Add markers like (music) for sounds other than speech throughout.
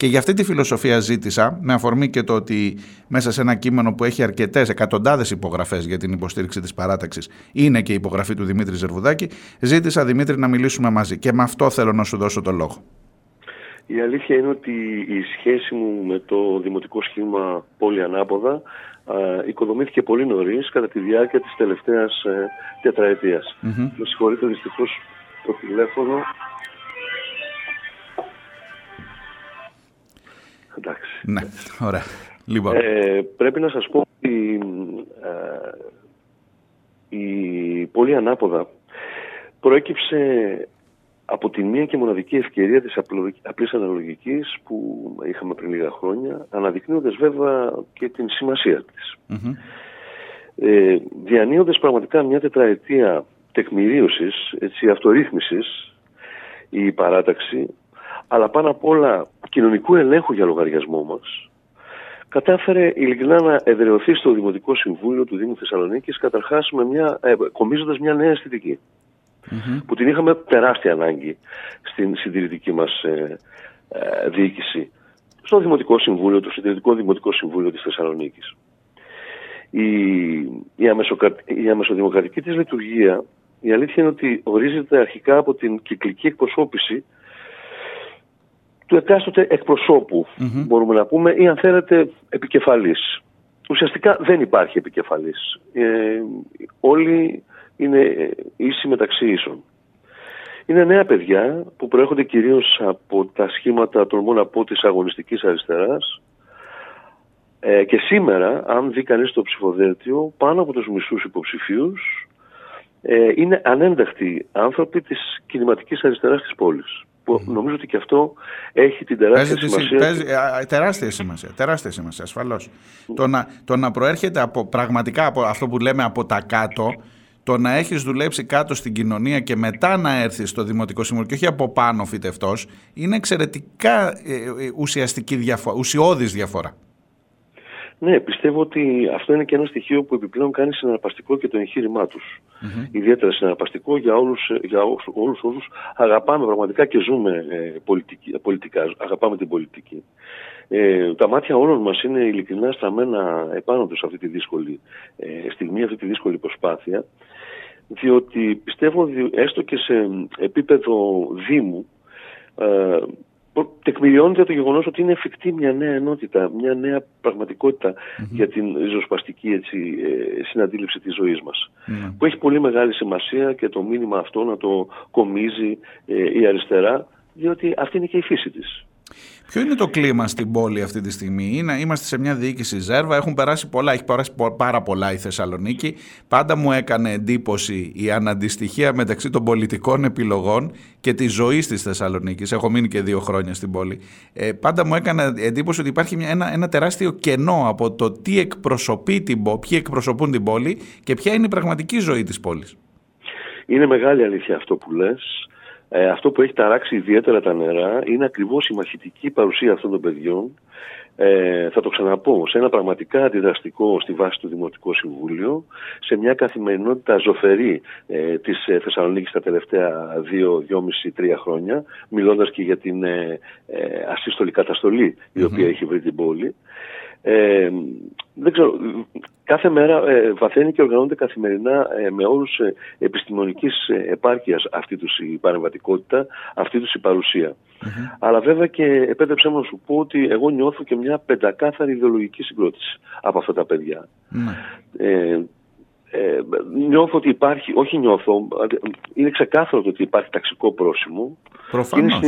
Και για αυτή τη φιλοσοφία ζήτησα, με αφορμή και το ότι μέσα σε ένα κείμενο που έχει αρκετές, εκατοντάδες υπογραφές για την υποστήριξη της παράταξης, είναι και η υπογραφή του Δημήτρη Ζερβουδάκη, ζήτησα Δημήτρη να μιλήσουμε μαζί. Και με αυτό θέλω να σου δώσω το λόγο. Η αλήθεια είναι ότι η σχέση μου με το δημοτικό σχήμα Πόλη Ανάποδα οικοδομήθηκε πολύ νωρίς κατά τη διάρκεια της τελευταίας ε, τετραετίας. Mm-hmm. Με συγχωρείτε δυστυχώς το τηλέφωνο Εντάξει. Ναι, ωραία. Λοιπόν. Ε, πρέπει να σας πω ότι ε, η πολύ ανάποδα προέκυψε από τη μία και μοναδική ευκαιρία της απλής αναλογικής που είχαμε πριν λίγα χρόνια, αναδεικνύοντας βέβαια και την σημασία της. mm Ε, διανύοντας πραγματικά μια τετραετία τεκμηρίωσης, έτσι, αυτορύθμισης η παράταξη αλλά πάνω απ' όλα κοινωνικού ελέγχου για λογαριασμό μας, κατάφερε ειλικρινά να εδραιωθεί στο Δημοτικό Συμβούλιο του Δήμου Θεσσαλονίκης καταρχάς με μια, ε, κομίζοντας μια νέα αισθητική που την είχαμε τεράστια ανάγκη στην συντηρητική μας ε, ε, διοίκηση στο Δημοτικό Συμβούλιο, το Συντηρητικό Δημοτικό Συμβούλιο της Θεσσαλονίκης. Η, η, αμεσοκα, η αμεσοδημοκρατική της λειτουργία η αλήθεια είναι ότι ορίζεται αρχικά από την κυκλική εκπροσώπηση του εκάστοτε μπορούμε να πούμε, ή αν θέλετε επικεφαλής. Ουσιαστικά δεν υπάρχει επικεφαλής. Ε, όλοι είναι ίσοι μεταξύ ίσων. Είναι νέα παιδιά που προέρχονται κυρίως από τα σχήματα, τολμώ να πω, της αγωνιστικής αριστεράς ε, και σήμερα, αν δει κανείς το ψηφοδέλτιο, πάνω από τους μισούς υποψηφίους ε, είναι ανένταχτοι άνθρωποι της κινηματικής αριστεράς της πόλης που νομίζω ότι και αυτό έχει την τεράστια παίζει, σημασία. Παίζει, τεράστια σημασία, τεράστια σημασία ασφαλώς. Το, να, το να προέρχεται από, πραγματικά από αυτό που λέμε από τα κάτω, το να έχεις δουλέψει κάτω στην κοινωνία και μετά να έρθεις στο Δημοτικό Συμβούλιο και όχι από πάνω φυτευτός, είναι εξαιρετικά ε, ε, ουσιαστική διαφορά, ουσιώδης διαφορά. Ναι, πιστεύω ότι αυτό είναι και ένα στοιχείο που επιπλέον κάνει συναρπαστικό και το εγχείρημά τους. Ιδιαίτερα συναρπαστικό για όλους για όλους όσους αγαπάμε πραγματικά και ζούμε ε, πολιτική, πολιτικά, αγαπάμε την πολιτική. Ε, τα μάτια όλων μας είναι ειλικρινά στραμμένα επάνω τους αυτή τη δύσκολη ε, στιγμή, αυτή τη δύσκολη προσπάθεια. Διότι πιστεύω ότι έστω και σε επίπεδο Δήμου ε, τεκμηριώνεται το γεγονός ότι είναι εφικτή μια νέα ενότητα, μια νέα για την ριζοσπαστική έτσι, ε, συναντήληψη της ζωής μας. Που έχει πολύ μεγάλη σημασία και το μήνυμα αυτό να το κομίζει ε, η αριστερά, διότι αυτή είναι και η φύση της. Ποιο είναι το κλίμα στην πόλη αυτή τη στιγμή, είναι, Είμαστε σε μια διοίκηση Ζέρβα, έχουν περάσει πολλά, έχει περάσει πάρα πολλά η Θεσσαλονίκη. Πάντα μου έκανε εντύπωση η αναντιστοιχία μεταξύ των πολιτικών επιλογών και τη ζωή της Θεσσαλονίκης. Έχω μείνει και δύο χρόνια στην πόλη. Ε, πάντα μου έκανε εντύπωση ότι υπάρχει μια, ένα, ένα τεράστιο κενό από το τι εκπροσωπεί την πόλη, ποιοι εκπροσωπούν την πόλη και ποια είναι η πραγματική ζωή της πόλης. Είναι μεγάλη αλήθεια αυτό που λες. Ε, αυτό που έχει ταράξει ιδιαίτερα τα νερά είναι ακριβώς η μαχητική παρουσία αυτών των παιδιών ε, θα το ξαναπώ, σε ένα πραγματικά αντιδραστικό στη βάση του Δημοτικού Συμβούλιο, σε μια καθημερινότητα ζωφερή ε, της ε, Θεσσαλονίκης τα τελευταία δύο, δυόμιση, τρία χρόνια, μιλώντας και για την ε, ε ασύστολη καταστολή η οποία έχει βρει την πόλη. Ε, δεν ξέρω, κάθε μέρα ε, βαθαίνει και οργανώνεται καθημερινά ε, με όρους ε, επιστημονικής ε, επάρκειας αυτή τους η παρεμβατικότητα, αυτή τους η παρουσια Αλλά βέβαια και επέτρεψέ μου να σου πω ότι εγώ νιώθω και μια πεντακάθαρη ιδεολογική συγκρότηση από αυτά τα παιδιά. Ε, ε, νιώθω ότι υπάρχει, όχι νιώθω, είναι ξεκάθαρο ότι υπάρχει ταξικό πρόσημο. Προφανώς.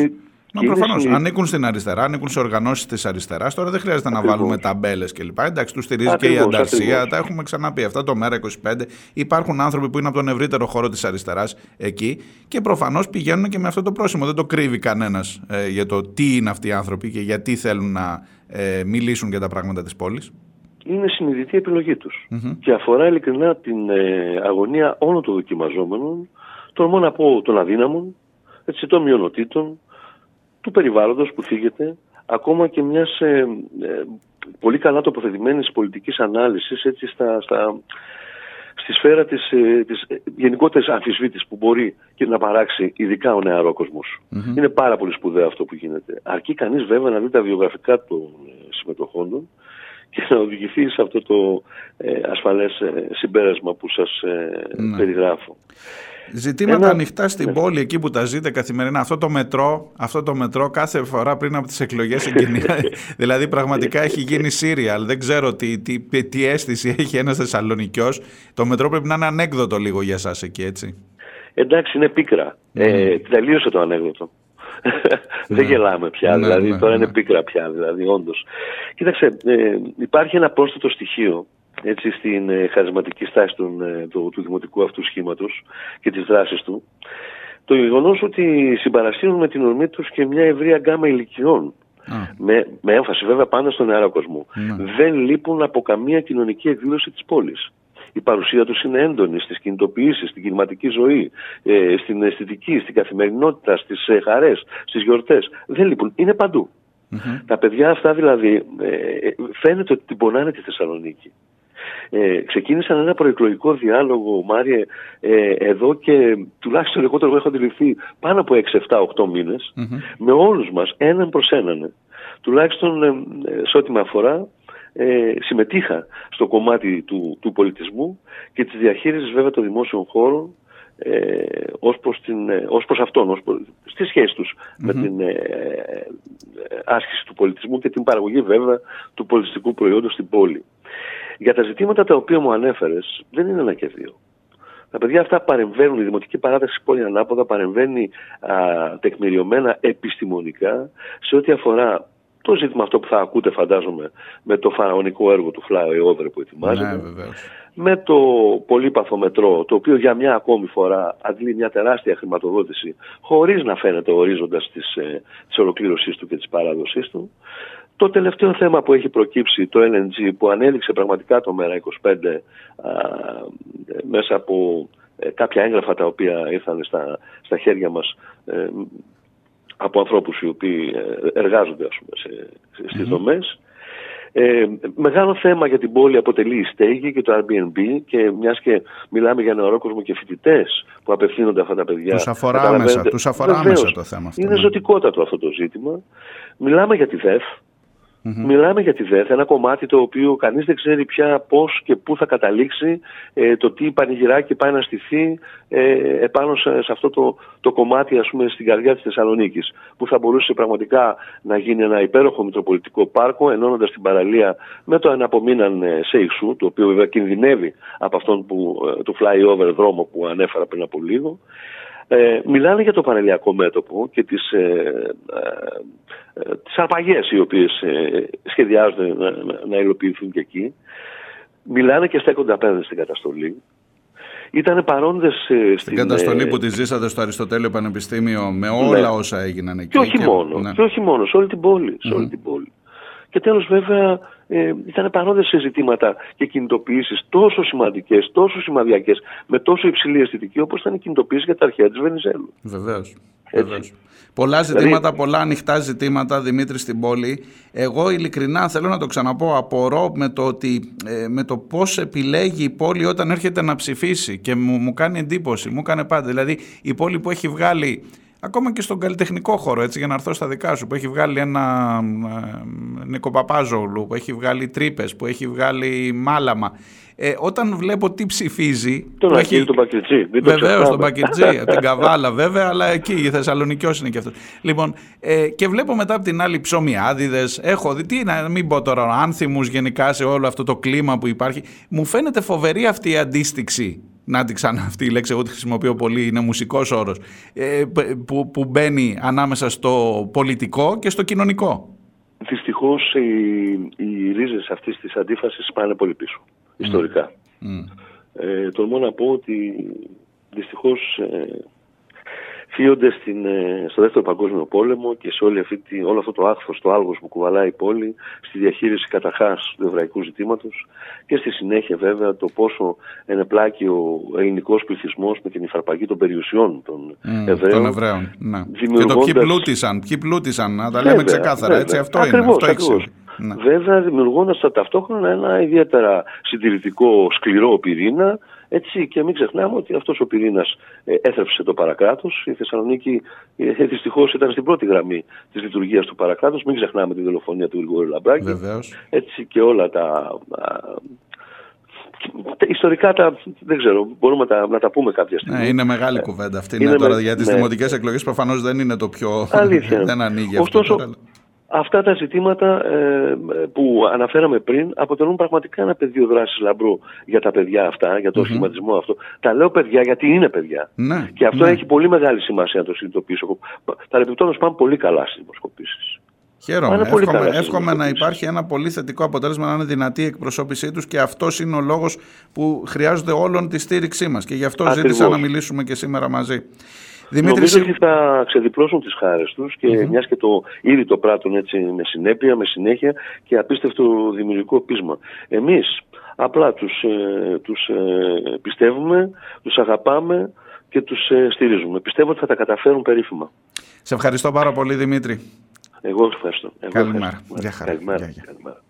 Μα προφανώς. Ανήκουν στην αριστερά, ανήκουν σε οργανώσεις της αριστεράς. Τώρα δεν χρειάζεται να βάλουμε ταμπέλες κλπ. Εντάξει, τους στηρίζει και η ανταρσία. Τα έχουμε ξαναπεί αυτά το Μέρα 25. Υπάρχουν άνθρωποι που είναι από τον ευρύτερο χώρο της αριστεράς εκεί και προφανώς πηγαίνουν και με αυτό το πρόσημο. Δεν το κρύβει κανένας ε, για το τι είναι αυτοί οι άνθρωποι και γιατί θέλουν να ε, μιλήσουν για τα πράγματα της πόλης. Είναι συνειδητή επιλογή τους. mm Και αφορά ειλικρινά την ε, αγωνία όλων των δοκιμαζόμενων, τολμώ να πω των αδύναμων, έτσι, των μειονοτήτων, του περιβάλλοντος που θίγεται, ακόμα και μιας ε, ε, πολύ καλά τοποθετημένης πολιτικής ανάλυσης έτσι, στα, στα, στη σφαίρα της, ε, της γενικότερης αμφισβήτησης που μπορεί και να παράξει ειδικά ο νεαρόκοσμος. Είναι πάρα πολύ σπουδαίο αυτό που γίνεται. Αρκεί κανείς βέβαια να δει τα βιογραφικά των συμμετοχών και να οδηγηθείς σε αυτό το ε, ασφαλές συμπέρασμα που σας ναι. περιγράφω. Ζητήματα Ένα... ανοιχτά στην ναι. πόλη, εκεί που τα ζείτε καθημερινά. Αυτό το μετρό, αυτό το μετρό κάθε φορά πριν από τις εκλογές συγκινάει. (laughs) δηλαδή πραγματικά έχει γίνει σύριαλ. Δεν ξέρω τι, τι, τι αίσθηση έχει ένας Θεσσαλονικιός. Το μετρό πρέπει να είναι ανέκδοτο λίγο για σας εκεί, έτσι. Εντάξει, είναι πίκρα. Mm. Ε, τελείωσε το ανέκδοτο. (laughs) Δεν ναι. γελάμε πια, ναι, δηλαδή τώρα είναι πίκρα πια, δηλαδή όντως. Κοίταξε, ε, υπάρχει ένα πρόσθετο στοιχείο έτσι, στην ε, χαρισματική στάση του, ε, του, του δημοτικού αυτού σχήματος και τις δράσεις του, το γεγονός ότι συμπαρασύρουν με την ορμή τους και μια ευρεία γκάμα ηλικιών. Με, με έμφαση βέβαια πάντα στον νεαρό κόσμο. Ναι. Δεν λείπουν από καμία κοινωνική εκδήλωση της πόλης. Η παρουσία τους είναι έντονη στις κινητοποιήσεις, στην κινηματική ζωή, ε, στην αισθητική, στην καθημερινότητα, στις ε, χαρές, στις γιορτές. Δεν λείπουν. Είναι Τα παιδιά αυτά δηλαδή ε, φαίνεται ότι την πονάνε τη Θεσσαλονίκη ε, ξεκίνησαν ένα προεκλογικό διάλογο, Μάριε, ε, εδώ και τουλάχιστον εγώ το έχω αντιληφθεί πάνω από 6, 7, 8 μηνες με όλους μας, έναν προς έναν. Τουλάχιστον ε, σε ό,τι με αφορά, ε, συμμετείχα στο κομμάτι του, του πολιτισμού και της διαχείρισης βέβαια των δημόσιων χώρων ε, ως, προς την, ε, ως προς αυτόν, ως προς, στις σχέσεις τους με την ε, άσκηση του πολιτισμού και την παραγωγή βέβαια του πολιτιστικού προϊόντος στην πόλη. Για τα ζητήματα τα οποία μου ανέφερες, δεν είναι ένα και δύο. Τα παιδιά αυτά παρεμβαίνουν, η Δημοτική Παράταξη Πόλη Ανάποδα παρεμβαίνει α, τεκμηριωμένα επιστημονικά σε ό,τι αφορά το ζήτημα αυτό που θα ακούτε φαντάζομαι με το φαραωνικό έργο του Over που ετοιμάζεται. Ναι, με το πολύπαθο μετρό, το οποίο για μια ακόμη φορά αντλεί μια τεράστια χρηματοδότηση χωρίς να φαίνεται ο ορίζοντας της, ε, της ολοκλήρωσής του και της παράδοσής του. Το τελευταίο θέμα που έχει προκύψει, το LNG, που ανέδειξε πραγματικά το ΜΕΡΑ25 μέσα από ε, κάποια έγγραφα τα οποία ήρθαν στα, στα χέρια μας ε, από ανθρώπους οι οποίοι ε, εργάζονται ας πούμε, σε, στις δομές. Ε, μεγάλο θέμα για την πόλη αποτελεί η στέγη και το Airbnb και μιας και μιλάμε για νεορόκοσμο και φοιτητές που απευθύνονται αυτά τα παιδιά. Τους αφορά άμεσα, τους αφορά άμεσα το θέμα αυτό. Είναι ναι. ζωτικότατο αυτό το ζήτημα. Μιλάμε για τη ΔΕΦ, Mm-hmm. Μιλάμε για τη ΔΕΘ, ένα κομμάτι το οποίο κανείς δεν ξέρει πια πώς και πού θα καταλήξει ε, το τι πανηγυράκι πάει να στηθεί ε, επάνω σε, αυτό το, το κομμάτι ας πούμε στην καρδιά της Θεσσαλονίκης που θα μπορούσε πραγματικά να γίνει ένα υπέροχο μητροπολιτικό πάρκο ενώνοντας την παραλία με το αναπομείναν ε, Σέιξου το οποίο βέβαια κινδυνεύει από αυτόν που, ε, το flyover δρόμο που ανέφερα πριν από λίγο ε, μιλάνε για το παραλιακό μέτωπο και τις, ε, ε, τις αρπαγές οι οποίες ε, σχεδιάζονται να, να, υλοποιηθούν και εκεί. Μιλάνε και στέκονται απέναντι στην καταστολή. Ήταν παρόντες στην, στην καταστολή που τη ζήσατε στο Αριστοτέλειο Πανεπιστήμιο με όλα ναι. όσα έγιναν εκεί. Και όχι μόνο, ναι. και όχι μόνο σε όλη την πόλη. Σε όλη την πόλη. Και τέλος βέβαια ε, ήταν παρόντες σε ζητήματα και κινητοποιήσεις τόσο σημαντικές, τόσο σημαδιακές, με τόσο υψηλή αισθητική όπως ήταν η κινητοποίηση για τα αρχαία της Βενιζέλου. Βεβαίως. Βεβαίως. Πολλά δηλαδή- ζητήματα, πολλά ανοιχτά ζητήματα, Δημήτρη, στην πόλη. Εγώ ειλικρινά θέλω να το ξαναπώ, απορώ με το, ότι, ε, με το πώς επιλέγει η πόλη όταν έρχεται να ψηφίσει και μου, μου κάνει εντύπωση, μου κάνει πάντα. Δηλαδή η πόλη που έχει βγάλει ακόμα και στον καλλιτεχνικό χώρο, έτσι για να έρθω στα δικά σου, που έχει βγάλει ένα ε, Νίκο Παπάζογλου, που έχει βγάλει τρύπες, που έχει βγάλει μάλαμα. Ε, όταν βλέπω τι ψηφίζει. Τον Ακύλ, έχει... τον Πακιτζή. Βεβαίως, τον Πακιτζή, από την Καβάλα βέβαια, αλλά εκεί η Θεσσαλονικιό είναι και αυτό. Λοιπόν, ε, και βλέπω μετά από την άλλη ψωμιάδιδες. Έχω δει, τι να μην πω τώρα, άνθιμους γενικά σε όλο αυτό το κλίμα που υπάρχει. Μου φαίνεται φοβερή αυτή η αντίστοιξη να την ξανά αυτή η λέξη, εγώ τη χρησιμοποιώ πολύ, είναι μουσικός όρος, ε, που, που μπαίνει ανάμεσα στο πολιτικό και στο κοινωνικό. Δυστυχώς οι, οι ρίζες αυτής της αντίφασης πάνε πολύ πίσω, ιστορικά. Mm. Ε, τολμώ να πω ότι δυστυχώς ε, φύονται στην, ε, στο δεύτερο παγκόσμιο πόλεμο και σε όλη αυτή, όλο αυτό το άχθος, το άλγος που κουβαλάει η πόλη στη διαχείριση καταρχάς του εβραϊκού ζητήματος και στη συνέχεια βέβαια το πόσο ενεπλάκει ο ελληνικός πληθυσμός με την υφαρπαγή των περιουσιών των mm, Εβραίων. Των Εβραίων ναι. Και το ποιοι πλούτησαν, ποιοι πλούτησαν, να τα λέμε ξεκάθαρα, βέβαια. έτσι αυτό ακριβώς, είναι. Αυτό ακριβώς. Ναι. βέβαια δημιουργώντας ταυτόχρονα ένα ιδιαίτερα συντηρητικό σκληρό πυρήνα έτσι, και μην ξεχνάμε ότι αυτός ο πυρήνας ε, έθρεψε το παρακράτος. Η Θεσσαλονίκη ε, δυστυχώς ήταν στην πρώτη γραμμή της λειτουργίας του παρακράτους. Μην ξεχνάμε τη δολοφονία του Γρηγόρη Λαμπράκη. Βεβαίως. Έτσι και όλα τα Ιστορικά τα, δεν ξέρω, μπορούμε να τα, να τα πούμε κάποια στιγμή. Ναι, είναι μεγάλη ε, κουβέντα αυτή. Είναι, τώρα, για τις ναι. δημοτικές εκλογές προφανώς δεν είναι το πιο. Αλήθεια. (laughs) δεν ανοίγει Ωστόσο, αυτό. Τώρα. Αυτά τα ζητήματα ε, που αναφέραμε πριν αποτελούν πραγματικά ένα πεδίο δράσης λαμπρού για τα παιδιά αυτά, για τον mm σχηματισμό αυτό. Τα λέω παιδιά γιατί είναι παιδιά. Ναι, και αυτό ναι. έχει πολύ μεγάλη σημασία να το συνειδητοποιήσω. Παρεμπιπτόντω πάνε πολύ καλά στις δημοσκοπήσεις. Χαίρομαι. Εύχομαι, εύχομαι να υπάρχει ένα πολύ θετικό αποτέλεσμα, να είναι δυνατή η εκπροσώπησή τους και αυτός είναι ο λόγος που χρειάζονται όλων τη στήριξή μας. Και γι' αυτό Ακριβώς. ζήτησα να μιλήσουμε και σήμερα μαζί. Δημήτρη, Νομίζω ότι θα ξεδιπλώσουν τις χάρες τους και mm-hmm. μιας και το, ήδη το πράττουν έτσι με συνέπεια, με συνέχεια και απίστευτο δημιουργικό πείσμα. Εμείς απλά τους, ε, τους ε, πιστεύουμε, τους αγαπάμε και τους ε, στηρίζουμε. Πιστεύω ότι θα τα καταφέρουν περίφημα. Σε ευχαριστώ πάρα πολύ Δημήτρη. Εγώ ευχαριστώ. Εγώ Καλημέρα. Ευχαριστώ. Γεια χαρά. Καλημέρα. Γεια, γεια. Καλημέρα.